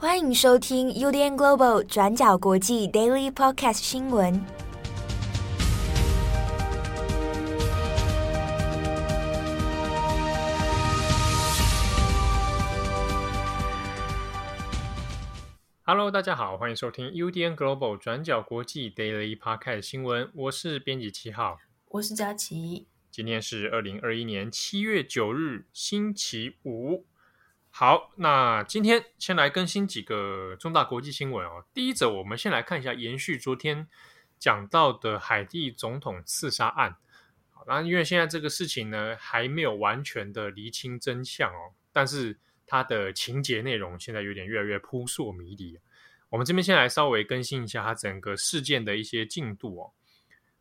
欢迎收听 UDN Global 转角国际 Daily Podcast 新闻。Hello，大家好，欢迎收听 UDN Global 转角国际 Daily Podcast 新闻。我是编辑七号，我是佳琪。今天是二零二一年七月九日，星期五。好，那今天先来更新几个重大国际新闻哦。第一则，我们先来看一下延续昨天讲到的海地总统刺杀案。好，那因为现在这个事情呢，还没有完全的厘清真相哦，但是它的情节内容现在有点越来越扑朔迷离。我们这边先来稍微更新一下它整个事件的一些进度哦。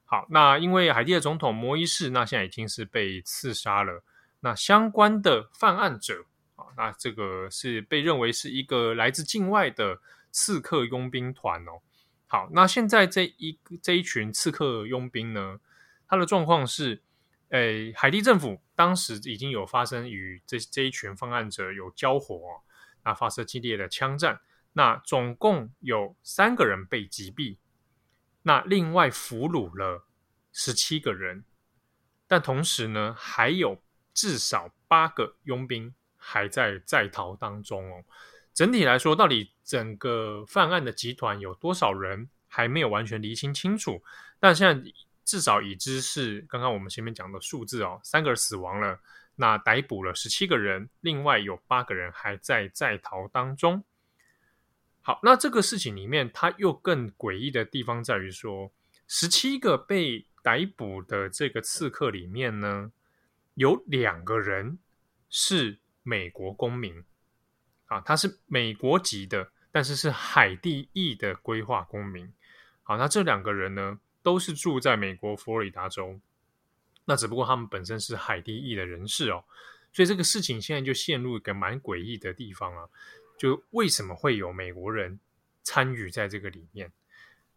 好，那因为海地的总统摩伊士，那现在已经是被刺杀了。那相关的犯案者。啊，那这个是被认为是一个来自境外的刺客佣兵团哦。好，那现在这一这一群刺客佣兵呢，他的状况是，诶，海地政府当时已经有发生与这这一群犯案者有交火哦，那发生激烈的枪战，那总共有三个人被击毙，那另外俘虏了十七个人，但同时呢，还有至少八个佣兵。还在在逃当中哦。整体来说，到底整个犯案的集团有多少人还没有完全厘清清楚。但现在至少已知是刚刚我们前面讲的数字哦，三个人死亡了，那逮捕了十七个人，另外有八个人还在在逃当中。好，那这个事情里面，它又更诡异的地方在于说，十七个被逮捕的这个刺客里面呢，有两个人是。美国公民啊，他是美国籍的，但是是海地裔的归化公民。好，那这两个人呢，都是住在美国佛罗里达州。那只不过他们本身是海地裔的人士哦，所以这个事情现在就陷入一个蛮诡异的地方啊。就为什么会有美国人参与在这个里面？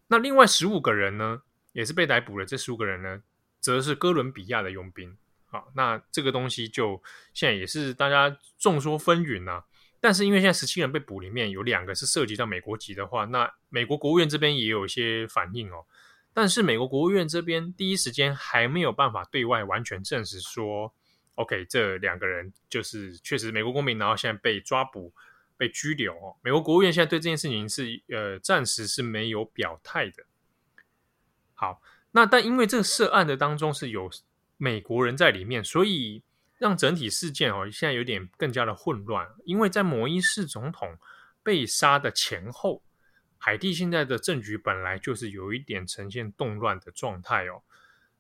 那另外十五个人呢，也是被逮捕了。这十五个人呢，则是哥伦比亚的佣兵。好，那这个东西就现在也是大家众说纷纭呐、啊。但是因为现在十七人被捕，里面有两个是涉及到美国籍的话，那美国国务院这边也有一些反应哦。但是美国国务院这边第一时间还没有办法对外完全证实说，OK，这两个人就是确实美国公民，然后现在被抓捕、被拘留哦。美国国务院现在对这件事情是呃暂时是没有表态的。好，那但因为这个涉案的当中是有。美国人在里面，所以让整体事件哦现在有点更加的混乱。因为在摩伊士总统被杀的前后，海地现在的政局本来就是有一点呈现动乱的状态哦。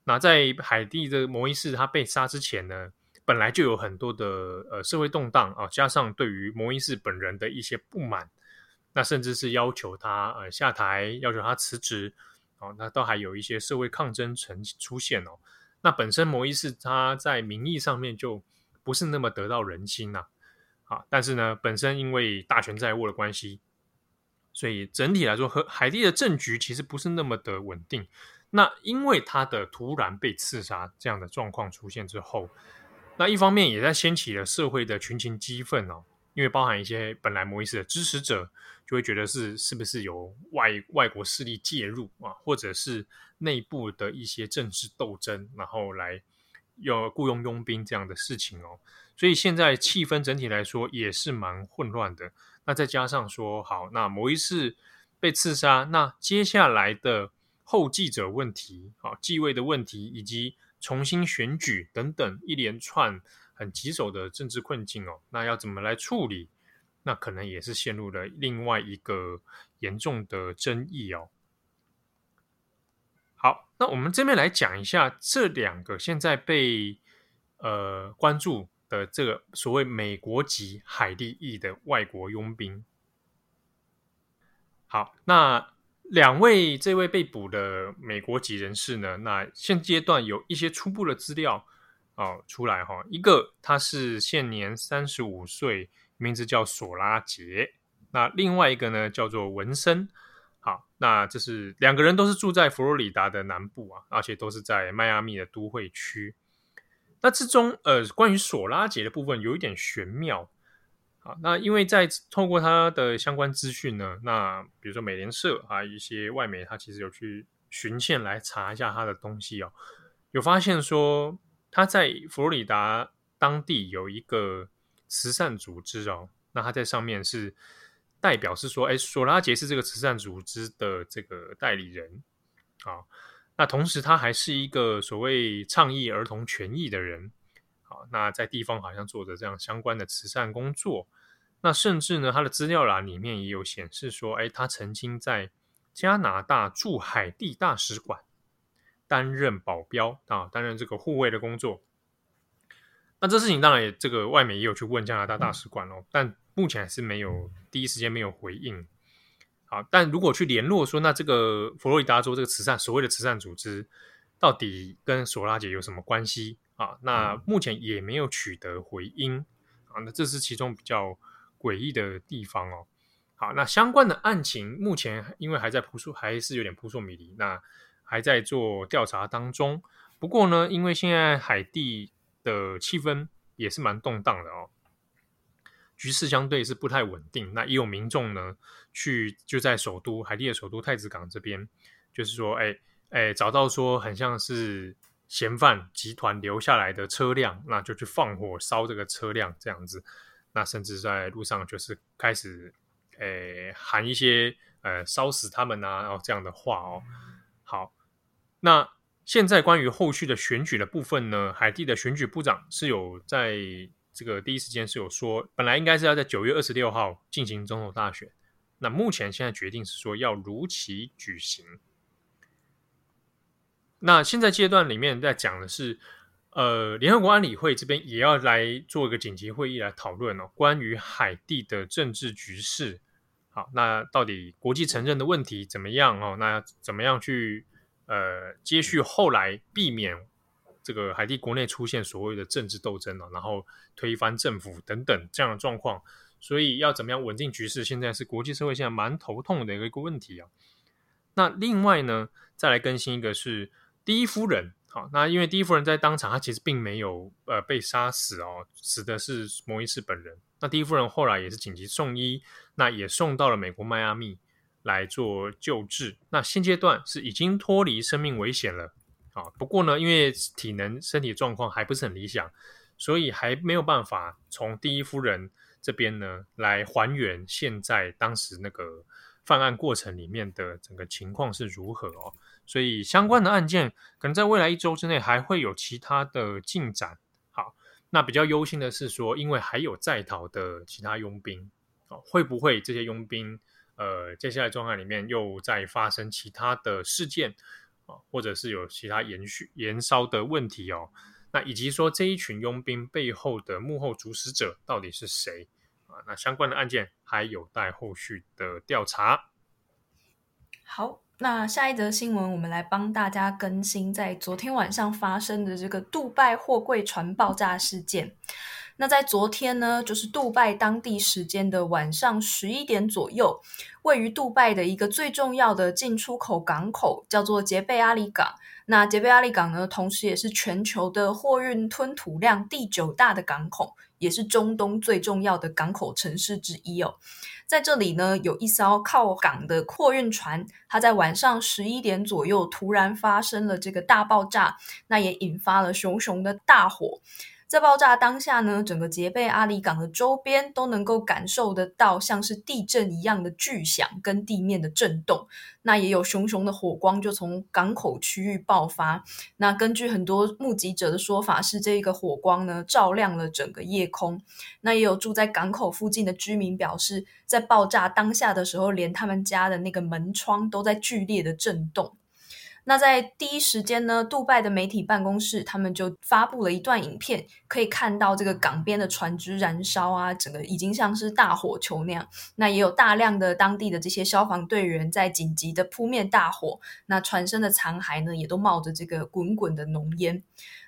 那在海地的摩伊士他被杀之前呢，本来就有很多的呃社会动荡啊，加上对于摩伊士本人的一些不满，那甚至是要求他呃下台，要求他辞职哦，那都还有一些社会抗争呈出现哦。那本身摩伊斯他在民意上面就不是那么得到人心呐，啊，但是呢，本身因为大权在握的关系，所以整体来说，和海地的政局其实不是那么的稳定。那因为他的突然被刺杀这样的状况出现之后，那一方面也在掀起了社会的群情激愤哦。因为包含一些本来摩伊斯的支持者，就会觉得是是不是有外外国势力介入啊，或者是内部的一些政治斗争，然后来要雇佣佣兵这样的事情哦。所以现在气氛整体来说也是蛮混乱的。那再加上说好，那某一次被刺杀，那接下来的后继者问题啊，继位的问题，以及重新选举等等一连串。很棘手的政治困境哦，那要怎么来处理？那可能也是陷入了另外一个严重的争议哦。好，那我们这边来讲一下这两个现在被呃关注的这个所谓美国籍海地裔的外国佣兵。好，那两位这位被捕的美国籍人士呢？那现阶段有一些初步的资料。哦，出来哈，一个他是现年三十五岁，名字叫索拉杰。那另外一个呢，叫做文森。好，那这是两个人都是住在佛罗里达的南部啊，而且都是在迈阿密的都会区。那之中，呃，关于索拉杰的部分有一点玄妙。好，那因为在透过他的相关资讯呢，那比如说美联社啊，一些外媒，他其实有去循线来查一下他的东西哦，有发现说他在佛罗里达当地有一个慈善组织哦，那他在上面是代表是说，哎，索拉杰是这个慈善组织的这个代理人啊，那同时他还是一个所谓倡议儿童权益的人。啊，那在地方好像做着这样相关的慈善工作，那甚至呢，他的资料栏里面也有显示说，哎，他曾经在加拿大驻海地大使馆担任保镖啊，担任这个护卫的工作。那这事情当然也，这个外媒也有去问加拿大大使馆哦，但目前还是没有第一时间没有回应。好，但如果去联络说，那这个佛罗里达州这个慈善所谓的慈善组织，到底跟索拉姐有什么关系？啊，那目前也没有取得回音啊，那这是其中比较诡异的地方哦。好，那相关的案情目前因为还在扑朔，还是有点扑朔迷离，那还在做调查当中。不过呢，因为现在海地的气氛也是蛮动荡的哦，局势相对是不太稳定。那也有民众呢去就在首都海地的首都太子港这边，就是说，哎哎，找到说很像是。嫌犯集团留下来的车辆，那就去放火烧这个车辆，这样子。那甚至在路上就是开始，诶、喊一些呃烧死他们啊，然后这样的话哦。好，那现在关于后续的选举的部分呢，海地的选举部长是有在这个第一时间是有说，本来应该是要在九月二十六号进行总统大选，那目前现在决定是说要如期举行。那现在阶段里面在讲的是，呃，联合国安理会这边也要来做一个紧急会议来讨论哦，关于海地的政治局势。好，那到底国际承认的问题怎么样哦？那怎么样去呃接续后来避免这个海地国内出现所谓的政治斗争啊？然后推翻政府等等这样的状况。所以要怎么样稳定局势，现在是国际社会现在蛮头痛的一个一个问题啊。那另外呢，再来更新一个是。第一夫人，好，那因为第一夫人在当场，她其实并没有呃被杀死哦，死的是摩伊士本人。那第一夫人后来也是紧急送医，那也送到了美国迈阿密来做救治。那现阶段是已经脱离生命危险了，啊，不过呢，因为体能身体状况还不是很理想，所以还没有办法从第一夫人这边呢来还原现在当时那个犯案过程里面的整个情况是如何哦。所以相关的案件可能在未来一周之内还会有其他的进展。好，那比较忧心的是说，因为还有在逃的其他佣兵，哦，会不会这些佣兵，呃，接下来状态里面又再发生其他的事件，啊，或者是有其他延续延烧的问题哦？那以及说这一群佣兵背后的幕后主使者到底是谁？啊，那相关的案件还有待后续的调查。好。那下一则新闻，我们来帮大家更新在昨天晚上发生的这个杜拜货柜船爆炸事件。那在昨天呢，就是杜拜当地时间的晚上十一点左右，位于杜拜的一个最重要的进出口港口叫做杰贝阿里港。那杰贝阿里港呢，同时也是全球的货运吞吐量第九大的港口，也是中东最重要的港口城市之一哦。在这里呢，有一艘靠港的货运船，它在晚上十一点左右突然发生了这个大爆炸，那也引发了熊熊的大火。在爆炸当下呢，整个杰贝阿里港的周边都能够感受得到像是地震一样的巨响跟地面的震动。那也有熊熊的火光就从港口区域爆发。那根据很多目击者的说法，是这个火光呢照亮了整个夜空。那也有住在港口附近的居民表示，在爆炸当下的时候，连他们家的那个门窗都在剧烈的震动。那在第一时间呢，杜拜的媒体办公室他们就发布了一段影片，可以看到这个港边的船只燃烧啊，整个已经像是大火球那样。那也有大量的当地的这些消防队员在紧急的扑灭大火。那船身的残骸呢，也都冒着这个滚滚的浓烟。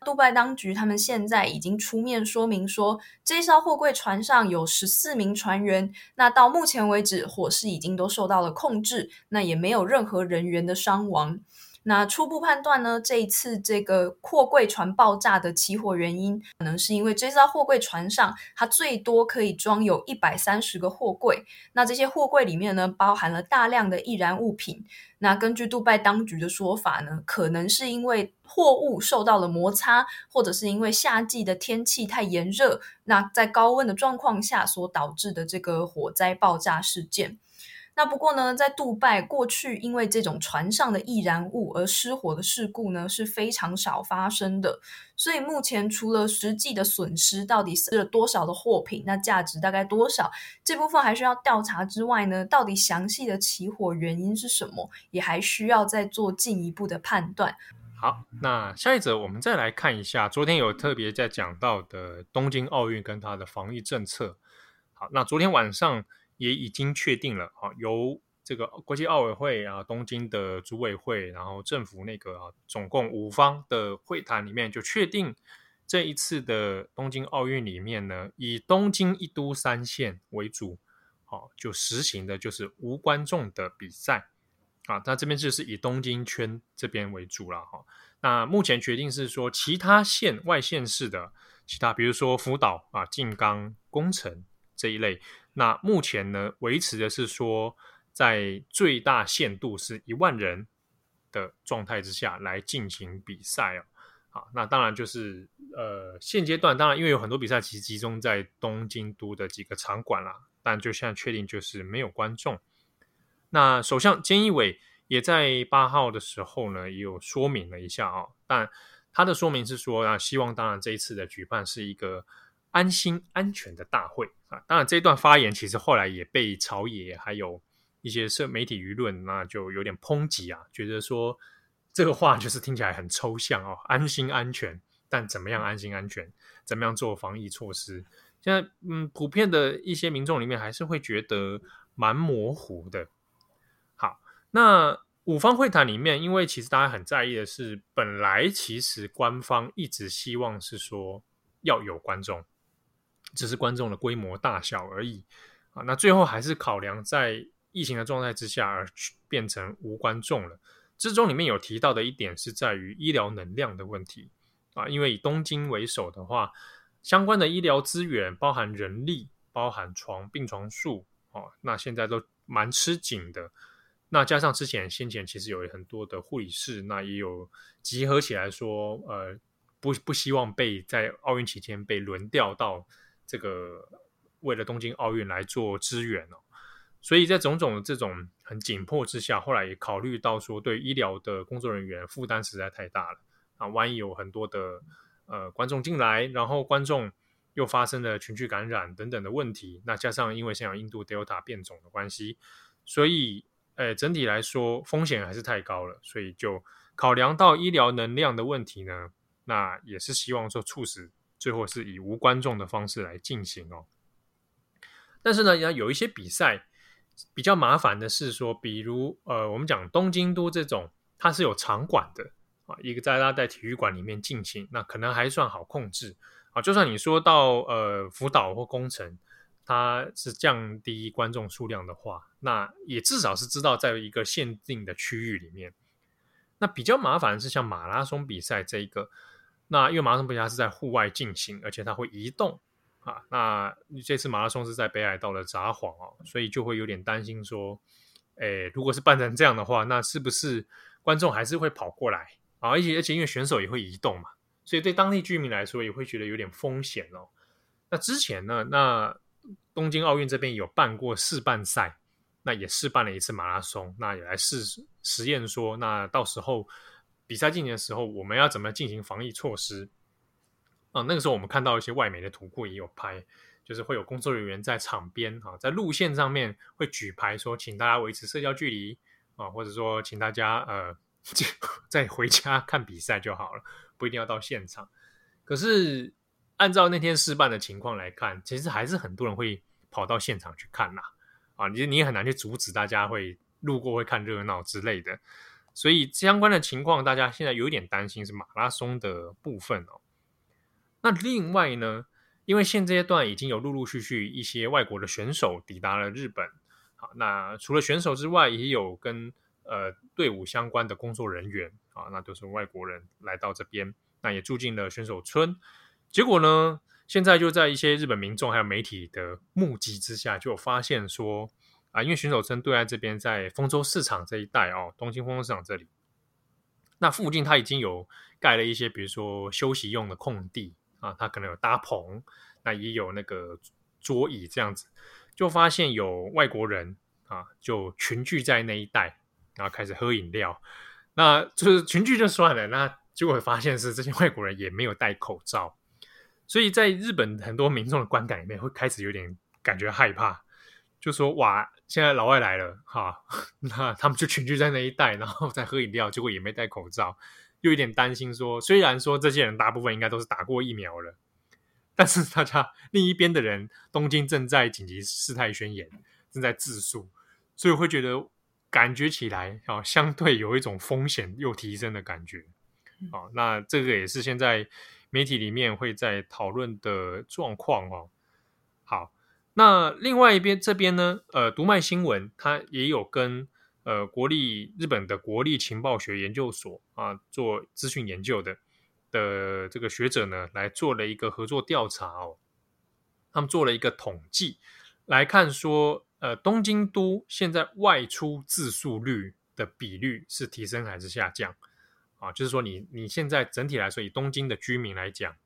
杜拜当局他们现在已经出面说明说，这艘货柜船上有十四名船员。那到目前为止，火势已经都受到了控制，那也没有任何人员的伤亡。那初步判断呢，这一次这个货柜船爆炸的起火原因，可能是因为这艘货柜船上它最多可以装有一百三十个货柜，那这些货柜里面呢，包含了大量的易燃物品。那根据杜拜当局的说法呢，可能是因为货物受到了摩擦，或者是因为夏季的天气太炎热，那在高温的状况下所导致的这个火灾爆炸事件。那不过呢，在杜拜过去，因为这种船上的易燃物而失火的事故呢，是非常少发生的。所以目前除了实际的损失到底是了多少的货品，那价值大概多少，这部分还需要调查之外呢，到底详细的起火原因是什么，也还需要再做进一步的判断。好，那下一则我们再来看一下，昨天有特别在讲到的东京奥运跟它的防疫政策。好，那昨天晚上。也已经确定了啊，由这个国际奥委会啊、东京的组委会，然后政府那个啊，总共五方的会谈里面就确定，这一次的东京奥运里面呢，以东京一都三县为主，好，就实行的就是无观众的比赛啊。那这边就是以东京圈这边为主了哈。那目前决定是说，其他县外县市的其他，比如说福岛啊、静冈、宫城这一类。那目前呢，维持的是说，在最大限度是一万人的状态之下来进行比赛哦。好，那当然就是呃，现阶段当然因为有很多比赛其实集中在东京都的几个场馆啦，但就现在确定就是没有观众。那首相菅义伟也在八号的时候呢，也有说明了一下啊、哦，但他的说明是说啊，希望当然这一次的举办是一个。安心安全的大会啊！当然，这段发言其实后来也被朝野还有一些社媒体舆论，那就有点抨击啊，觉得说这个话就是听起来很抽象哦，安心安全，但怎么样安心安全？怎么样做防疫措施？现在嗯，普遍的一些民众里面还是会觉得蛮模糊的。好，那五方会谈里面，因为其实大家很在意的是，本来其实官方一直希望是说要有观众。只是观众的规模大小而已啊，那最后还是考量在疫情的状态之下而变成无观众了。之中里面有提到的一点是在于医疗能量的问题啊，因为以东京为首的话，相关的医疗资源包含人力、包含床、病床数哦，那现在都蛮吃紧的。那加上之前先前其实有很多的护理师，那也有集合起来说，呃，不不希望被在奥运期间被轮调到。这个为了东京奥运来做支援哦，所以在种种这种很紧迫之下，后来也考虑到说，对医疗的工作人员负担实在太大了啊！万一有很多的呃观众进来，然后观众又发生了群聚感染等等的问题，那加上因为现在有印度 Delta 变种的关系，所以呃整体来说风险还是太高了，所以就考量到医疗能量的问题呢，那也是希望说促使。最后是以无观众的方式来进行哦，但是呢，要有一些比赛比较麻烦的是说，比如呃，我们讲东京都这种，它是有场馆的啊，一个在它在体育馆里面进行，那可能还算好控制啊。就算你说到呃福岛或宫城，它是降低观众数量的话，那也至少是知道在一个限定的区域里面。那比较麻烦的是像马拉松比赛这一个。那因为马拉松比赛是在户外进行，而且它会移动啊。那这次马拉松是在北海道的札幌哦，所以就会有点担心说，诶，如果是办成这样的话，那是不是观众还是会跑过来啊？而且而且因为选手也会移动嘛，所以对当地居民来说也会觉得有点风险哦。那之前呢，那东京奥运这边有办过试办赛，那也试办了一次马拉松，那也来试实验说，那到时候。比赛进行的时候，我们要怎么进行防疫措施啊？那个时候我们看到一些外媒的图库也有拍，就是会有工作人员在场边啊，在路线上面会举牌说，请大家维持社交距离啊，或者说请大家呃，再回家看比赛就好了，不一定要到现场。可是按照那天试办的情况来看，其实还是很多人会跑到现场去看呐啊，你你也很难去阻止大家会路过会看热闹之类的。所以相关的情况，大家现在有点担心是马拉松的部分哦。那另外呢，因为现阶段已经有陆陆续续一些外国的选手抵达了日本，好，那除了选手之外，也有跟呃队伍相关的工作人员啊，那都是外国人来到这边，那也住进了选手村。结果呢，现在就在一些日本民众还有媒体的目击之下，就发现说啊，因为选手村对岸这边在丰州市场这一带哦，东京丰州市场这里，那附近它已经有盖了一些，比如说休息用的空地啊，它可能有搭棚，那也有那个桌椅这样子。就发现有外国人啊，就群聚在那一带，然后开始喝饮料。那就是群聚就算了，那结果发现是这些外国人也没有戴口罩，所以在日本很多民众的观感里面会开始有点感觉害怕，就说哇，现在老外来了哈，那他们就群聚在那一带，然后再喝饮料，结果也没戴口罩，又有点担心说，虽然说这些人大部分应该都是打过疫苗了。但是大家另一边的人，东京正在紧急事态宣言，正在自述，所以会觉得感觉起来啊，相对有一种风险又提升的感觉啊。那这个也是现在媒体里面会在讨论的状况哦。好，那另外一边这边呢，呃，读卖新闻它也有跟呃国立日本的国立情报学研究所啊做资讯研究的。的这个学者呢，来做了一个合作调查哦，他们做了一个统计，来看说，呃，东京都现在外出自述率的比率是提升还是下降啊？就是说你，你现在整体来说，以东京的居民来讲，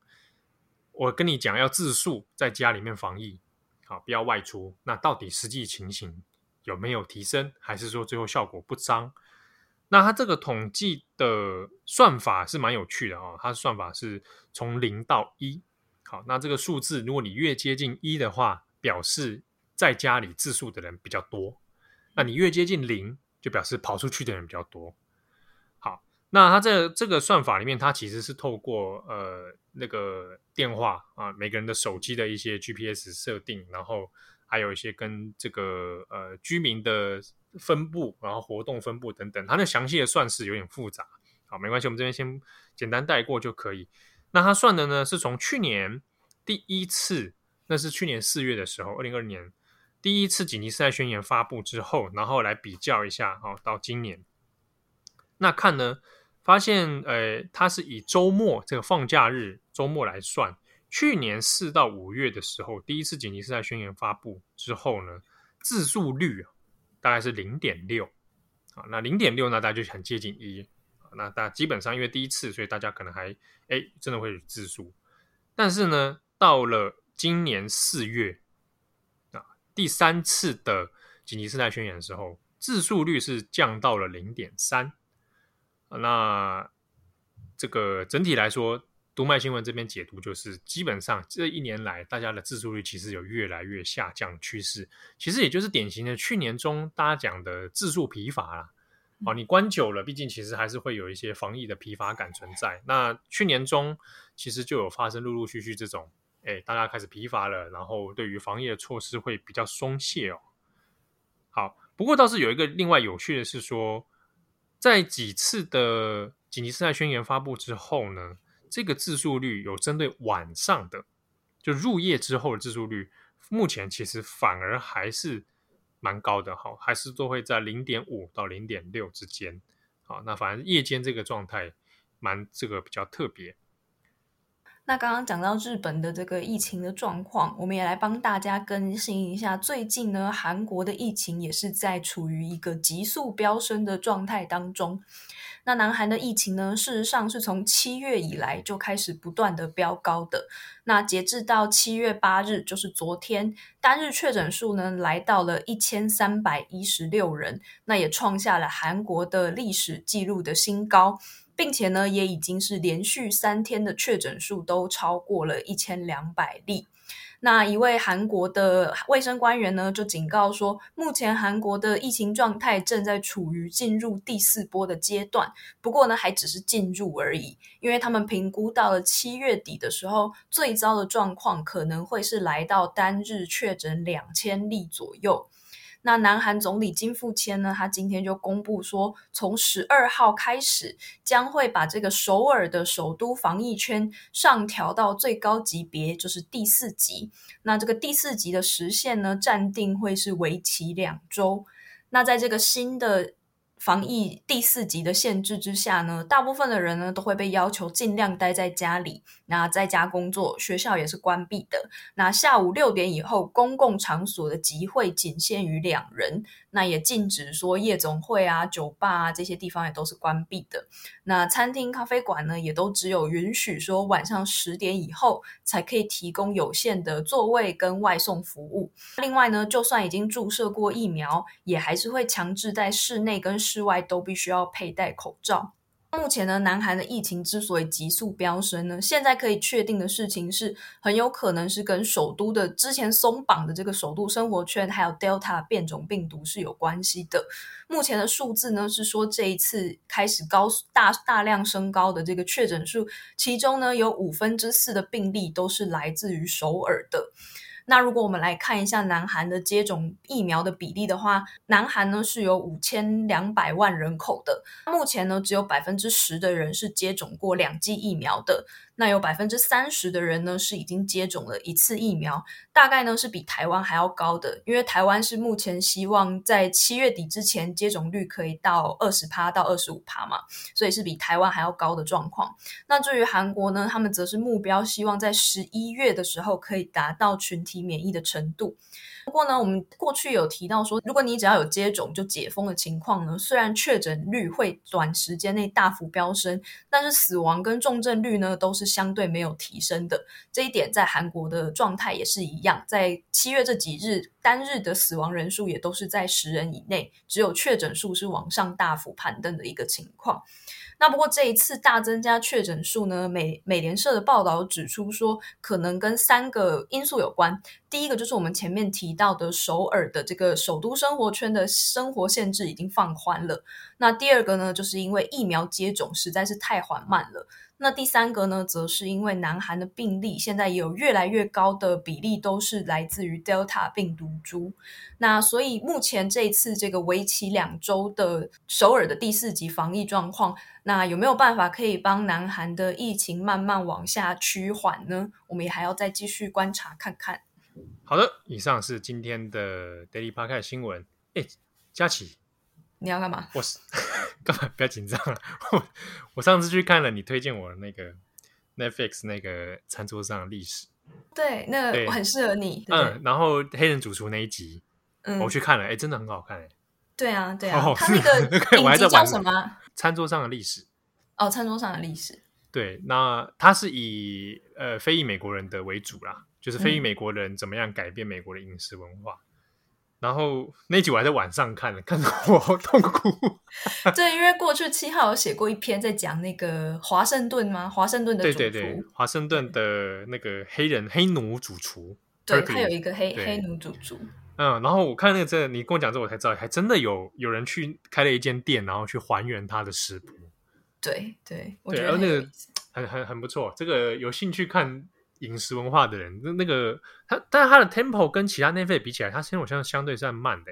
我跟你讲要自述，在家里面防疫，好，不要外出，那到底实际情形有没有提升，还是说最后效果不彰？那它这个统计的算法是蛮有趣的哦，它的算法是从零到一，好，那这个数字如果你越接近一的话，表示在家里自述的人比较多，那你越接近零，就表示跑出去的人比较多。那它这这个算法里面，它其实是透过呃那个电话啊，每个人的手机的一些 GPS 设定，然后还有一些跟这个呃居民的。分布，然后活动分布等等，它那详细的算式有点复杂，好，没关系，我们这边先简单带过就可以。那它算的呢，是从去年第一次，那是去年四月的时候，二零二零年第一次紧急事态宣言发布之后，然后来比较一下，哦，到今年，那看呢，发现，呃，它是以周末这个放假日周末来算，去年四到五月的时候，第一次紧急事态宣言发布之后呢，自述率啊大概是零点六，啊，那零点六呢，大家就很接近一，那大基本上因为第一次，所以大家可能还哎真的会自述，但是呢，到了今年四月啊，第三次的紧急事态宣言的时候，自述率是降到了零点三，那这个整体来说。读卖新闻这边解读就是，基本上这一年来，大家的自述率其实有越来越下降趋势。其实也就是典型的去年中大家讲的自述疲乏啦。哦，你关久了，毕竟其实还是会有一些防疫的疲乏感存在。那去年中其实就有发生陆陆续续这种，哎，大家开始疲乏了，然后对于防疫的措施会比较松懈哦。好，不过倒是有一个另外有趣的是说，在几次的紧急事态宣言发布之后呢，这个自述率有针对晚上的，就入夜之后的自述率，目前其实反而还是蛮高的，哈，还是都会在零点五到零点六之间，好，那反正夜间这个状态蛮这个比较特别。那刚刚讲到日本的这个疫情的状况，我们也来帮大家更新一下。最近呢，韩国的疫情也是在处于一个急速飙升的状态当中。那南韩的疫情呢，事实上是从七月以来就开始不断的飙高的。那截至到七月八日，就是昨天，单日确诊数呢来到了一千三百一十六人，那也创下了韩国的历史纪录的新高。并且呢，也已经是连续三天的确诊数都超过了一千两百例。那一位韩国的卫生官员呢，就警告说，目前韩国的疫情状态正在处于进入第四波的阶段。不过呢，还只是进入而已，因为他们评估到了七月底的时候，最糟的状况可能会是来到单日确诊两千例左右。那南韩总理金富谦呢，他今天就公布说，从十二号开始，将会把这个首尔的首都防疫圈上调到最高级别，就是第四级。那这个第四级的时限呢，暂定会是为期两周。那在这个新的防疫第四级的限制之下呢，大部分的人呢都会被要求尽量待在家里，那在家工作，学校也是关闭的。那下午六点以后，公共场所的集会仅限于两人，那也禁止说夜总会啊、酒吧啊这些地方也都是关闭的。那餐厅、咖啡馆呢，也都只有允许说晚上十点以后才可以提供有限的座位跟外送服务。另外呢，就算已经注射过疫苗，也还是会强制在室内跟室外都必须要佩戴口罩。目前呢，南韩的疫情之所以急速飙升呢，现在可以确定的事情是，很有可能是跟首都的之前松绑的这个首都生活圈，还有 Delta 变种病毒是有关系的。目前的数字呢是说，这一次开始高大大量升高的这个确诊数，其中呢有五分之四的病例都是来自于首尔的。那如果我们来看一下南韩的接种疫苗的比例的话，南韩呢是有五千两百万人口的，目前呢只有百分之十的人是接种过两剂疫苗的。那有百分之三十的人呢是已经接种了一次疫苗，大概呢是比台湾还要高的，因为台湾是目前希望在七月底之前接种率可以到二十趴到二十五趴嘛，所以是比台湾还要高的状况。那至于韩国呢，他们则是目标希望在十一月的时候可以达到群体免疫的程度。不过呢，我们过去有提到说，如果你只要有接种就解封的情况呢，虽然确诊率会短时间内大幅飙升，但是死亡跟重症率呢都是相对没有提升的。这一点在韩国的状态也是一样，在七月这几日单日的死亡人数也都是在十人以内，只有确诊数是往上大幅攀登的一个情况。那不过这一次大增加确诊数呢，美美联社的报道指出说，可能跟三个因素有关。第一个就是我们前面提到的首尔的这个首都生活圈的生活限制已经放宽了。那第二个呢，就是因为疫苗接种实在是太缓慢了。那第三个呢，则是因为南韩的病例现在也有越来越高的比例都是来自于 Delta 病毒株。那所以目前这一次这个为期两周的首尔的第四级防疫状况，那有没有办法可以帮南韩的疫情慢慢往下趋缓呢？我们也还要再继续观察看看。好的，以上是今天的 Daily Podcast 新闻。哎，佳琪。你要干嘛？我是干嘛？不要紧张了。我我上次去看了你推荐我的那个 Netflix 那个餐桌上的历史，对，那个很适合你。嗯，然后黑人主厨那一集，嗯，我去看了，哎，真的很好看，哎。对啊，对啊。他那个影集叫什么？餐桌上的历史。哦，餐桌上的历史。对，那它是以呃非裔美国人的为主啦，就是非裔美国人怎么样改变美国的饮食文化。然后那集我还在晚上看了，看得我好痛苦。对，因为过去七号有写过一篇在讲那个华盛顿吗？华盛顿的主厨，对对对，华盛顿的那个黑人黑奴主厨，对，他有一个黑黑奴主厨。嗯，然后我看那个真的，你跟我讲之后，我才知道，还真的有有人去开了一间店，然后去还原他的食谱。对对，我觉得那个很很很不错。这个有兴趣看。饮食文化的人，那那个他，但是他的 tempo 跟其他 Netflix 比起来，他其实我相信相对是很慢的。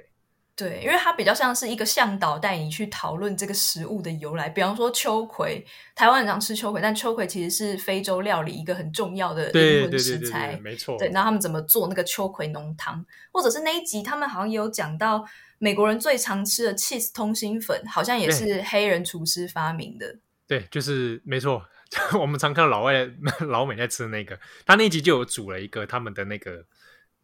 对，因为他比较像是一个向导带你去讨论这个食物的由来。比方说秋葵，台湾很常吃秋葵，但秋葵其实是非洲料理一个很重要的灵魂食材，没错。对，然后他们怎么做那个秋葵浓汤，或者是那一集他们好像也有讲到美国人最常吃的 cheese 通心粉，好像也是黑人厨师发明的。对，对，就是没错。我们常看到老外、老美在吃那个，他那一集就有煮了一个他们的那个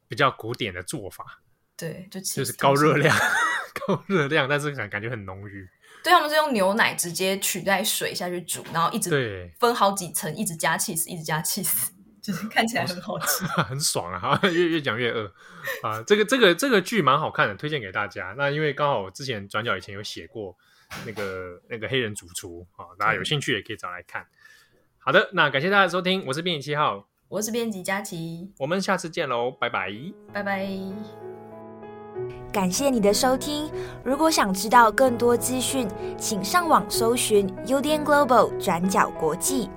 比较古典的做法，对，就就是高热量、高热量，但是感感觉很浓郁。对，他们是用牛奶直接取代水下去煮，然后一直分好几层，一直加 cheese，，一直加 cheese，，就是看起来很好吃，很爽啊！越越讲越饿啊！这个这个这个剧蛮好看的，推荐给大家。那因为刚好我之前转角以前有写过那个那个黑人主厨啊，大家有兴趣也可以找来看。好的，那感谢大家的收听，我是编辑七号，我是编辑佳琪，我们下次见喽，拜拜，拜拜，感谢你的收听。如果想知道更多资讯，请上网搜寻 UDN Global 转角国际。